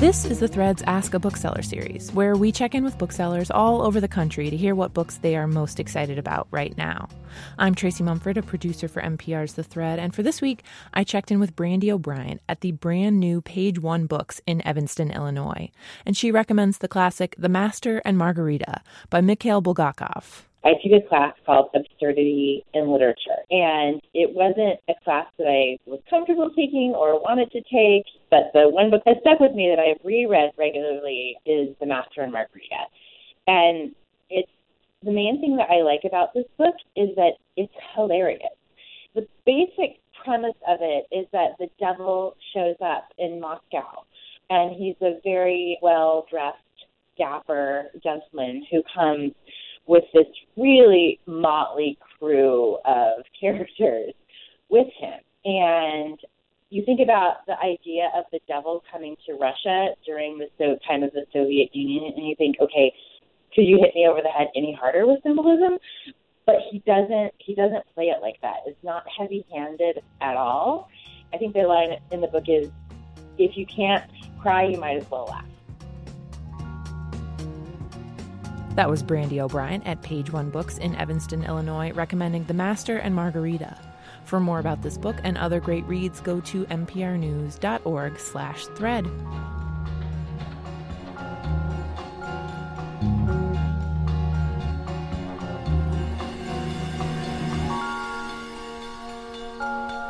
This is the Threads Ask a Bookseller series, where we check in with booksellers all over the country to hear what books they are most excited about right now. I'm Tracy Mumford, a producer for MPR's The Thread, and for this week, I checked in with Brandy O'Briant at the brand new Page One Books in Evanston, Illinois. And she recommends the classic The Master and Margarita by Mikhail Bulgakov. I took a class called Absurdity in Literature. And it wasn't a class that I was comfortable taking or wanted to take, but the one book that stuck with me that I've reread regularly is The Master and Margarita. And it's the main thing that I like about this book is that it's hilarious. The basic premise of it is that the devil shows up in Moscow, and he's a very well dressed, dapper gentleman who comes with this really motley crew of characters with him. And you think about the idea of the devil coming to Russia during the so time of the Soviet Union, and you think, okay, could you hit me over the head any harder with symbolism? But he doesn't. He doesn't play it like that. It's not heavy-handed at all. I think the line in the book is, "If you can't cry, you might as well laugh." That was Brandy O'Briant at Page One Books in Evanston, Illinois, recommending The Master and Margarita. For more about this book and other great reads, go to mprnews.org/thread. Thank you.